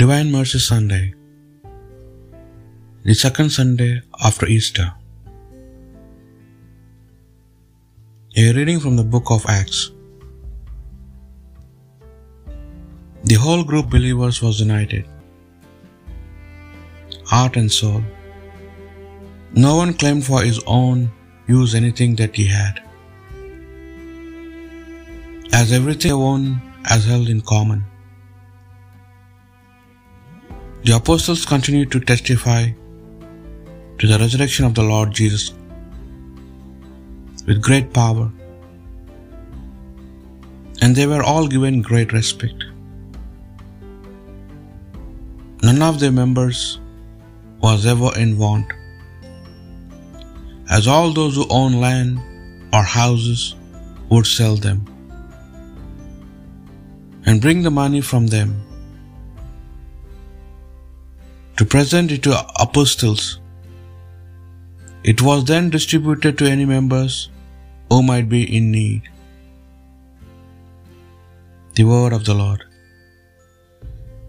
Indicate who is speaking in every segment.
Speaker 1: Divine Mercy Sunday, the second Sunday after Easter. A reading from the book of Acts. The whole group believers was united, heart and soul. No one claimed for his own use anything that he had, as everything one as held in common. The apostles continued to testify to the resurrection of the Lord Jesus with great power, and they were all given great respect. None of their members was ever in want, as all those who own land or houses would sell them and bring the money from them to present it to apostles. It was then distributed to any members who might be in need. The word of the Lord.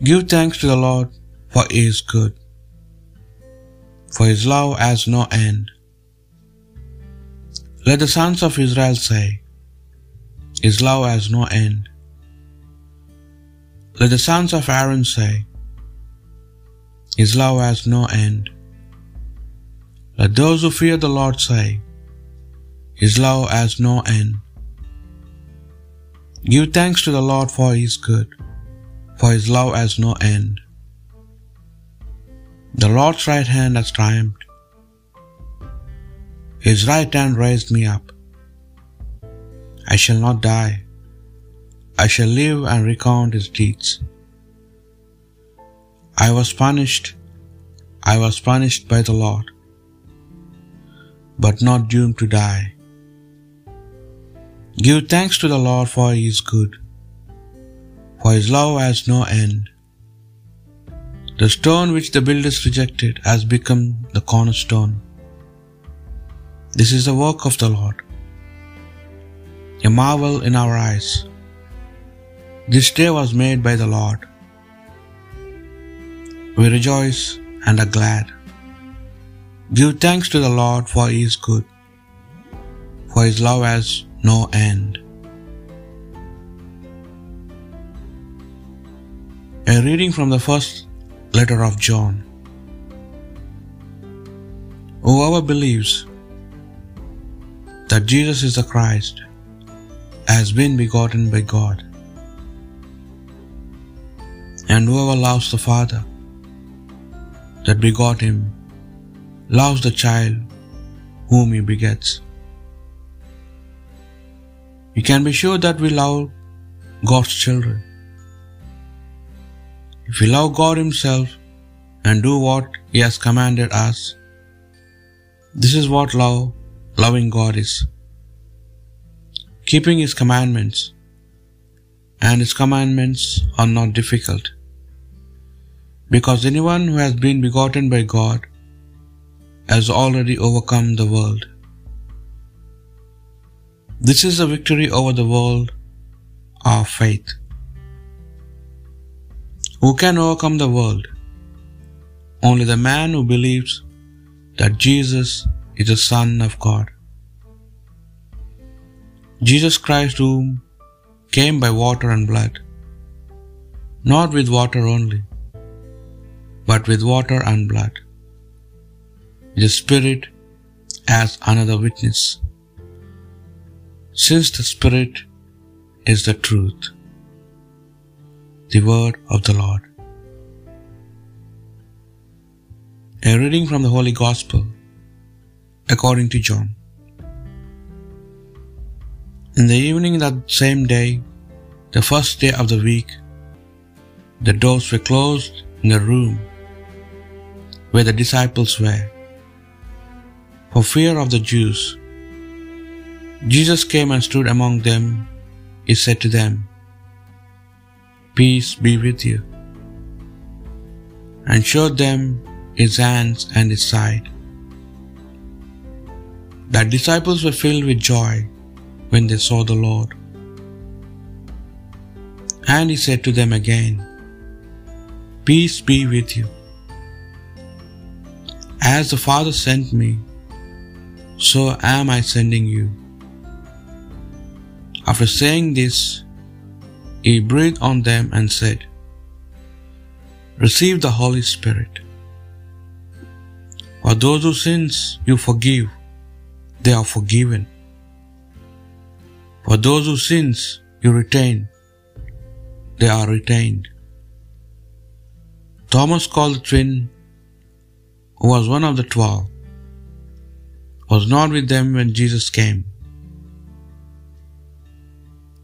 Speaker 1: Give thanks to the Lord, for he is good, for his love has no end. Let the sons of Israel say, His love has no end. Let the sons of Aaron say, His love has no end. Let those who fear the Lord say, His love has no end. Give thanks to the Lord for His good, for His love has no end. The Lord's right hand has triumphed. His right hand raised me up. I shall not die. I shall live and recount his deeds. I was punished. I was punished by the Lord, but not doomed to die. Give thanks to the Lord, for he is good, for his love has no end. The stone which the builders rejected has become the cornerstone. This is the work of the Lord, a marvel in our eyes. This day was made by the Lord. We rejoice and are glad. Give thanks to the Lord, for he is good, for his love has no end. A reading from the first letter of John. Whoever believes that Jesus is the Christ has been begotten by God. And whoever loves the Father that begot him loves the child whom he begets. We can be sure that we love God's children. If we love God Himself and do what He has commanded us, this is what love, loving God is. Keeping His commandments, and His commandments are not difficult, because anyone who has been begotten by God has already overcome the world. This is the victory over the world, our faith. Who can overcome the world? Only the man who believes that Jesus is the Son of God. Jesus Christ, whom came by water and blood, not with water only, but with water and blood. The Spirit as another witness, since the Spirit is the truth. The word of the Lord. A reading from the Holy Gospel according to John. In the evening that same day, the first day of the week, the doors were closed in the room where the disciples were, for fear of the Jews. Jesus came and stood among them. He said to them, Peace be with you, and showed them his hands and his side. The disciples were filled with joy when they saw the Lord. And he said to them again, Peace be with you. As the Father sent me, so am I sending you. After saying this, he breathed on them and said, Receive the Holy Spirit. For those whose sins you forgive, they are forgiven. For those whose sins you retain, they are retained. Thomas called the twin, who was one of the twelve, was not with them when Jesus came.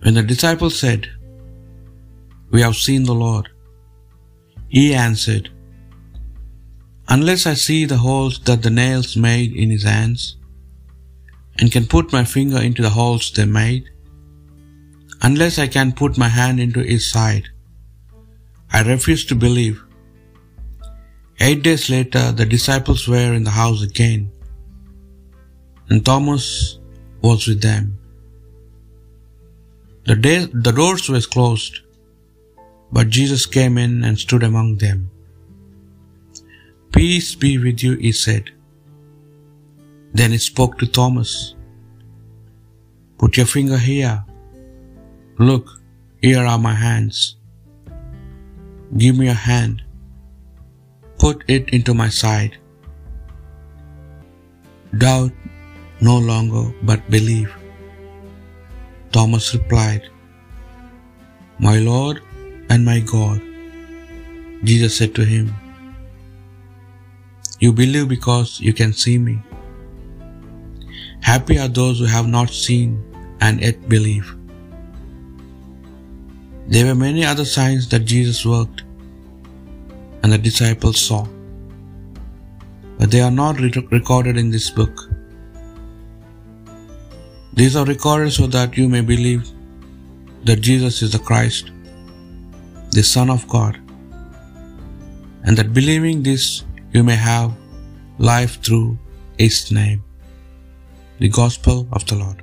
Speaker 1: When the disciples said, We have seen the Lord, he answered, Unless I see the holes that the nails made in his hands, and can put my finger into the holes they made, unless I can put my hand into his side, I refuse to believe. Eight days later, the disciples were in the house again, and Thomas was with them. The, day, the doors were closed, but Jesus came in and stood among them. Peace be with you, he said. Then he spoke to Thomas. Put your finger here. Look, here are my hands. Give me your hand. Put it into my side. Doubt no longer, but believe. Thomas replied, My Lord and my God. Jesus said to him, You believe because you can see me. Happy are those who have not seen and yet believe. There were many other signs that Jesus worked and the disciples saw, but they are not re- recorded in this book. These are recorded so that you may believe that Jesus is the Christ, the Son of God, and that believing this you may have life through His name. The Gospel of the Lord.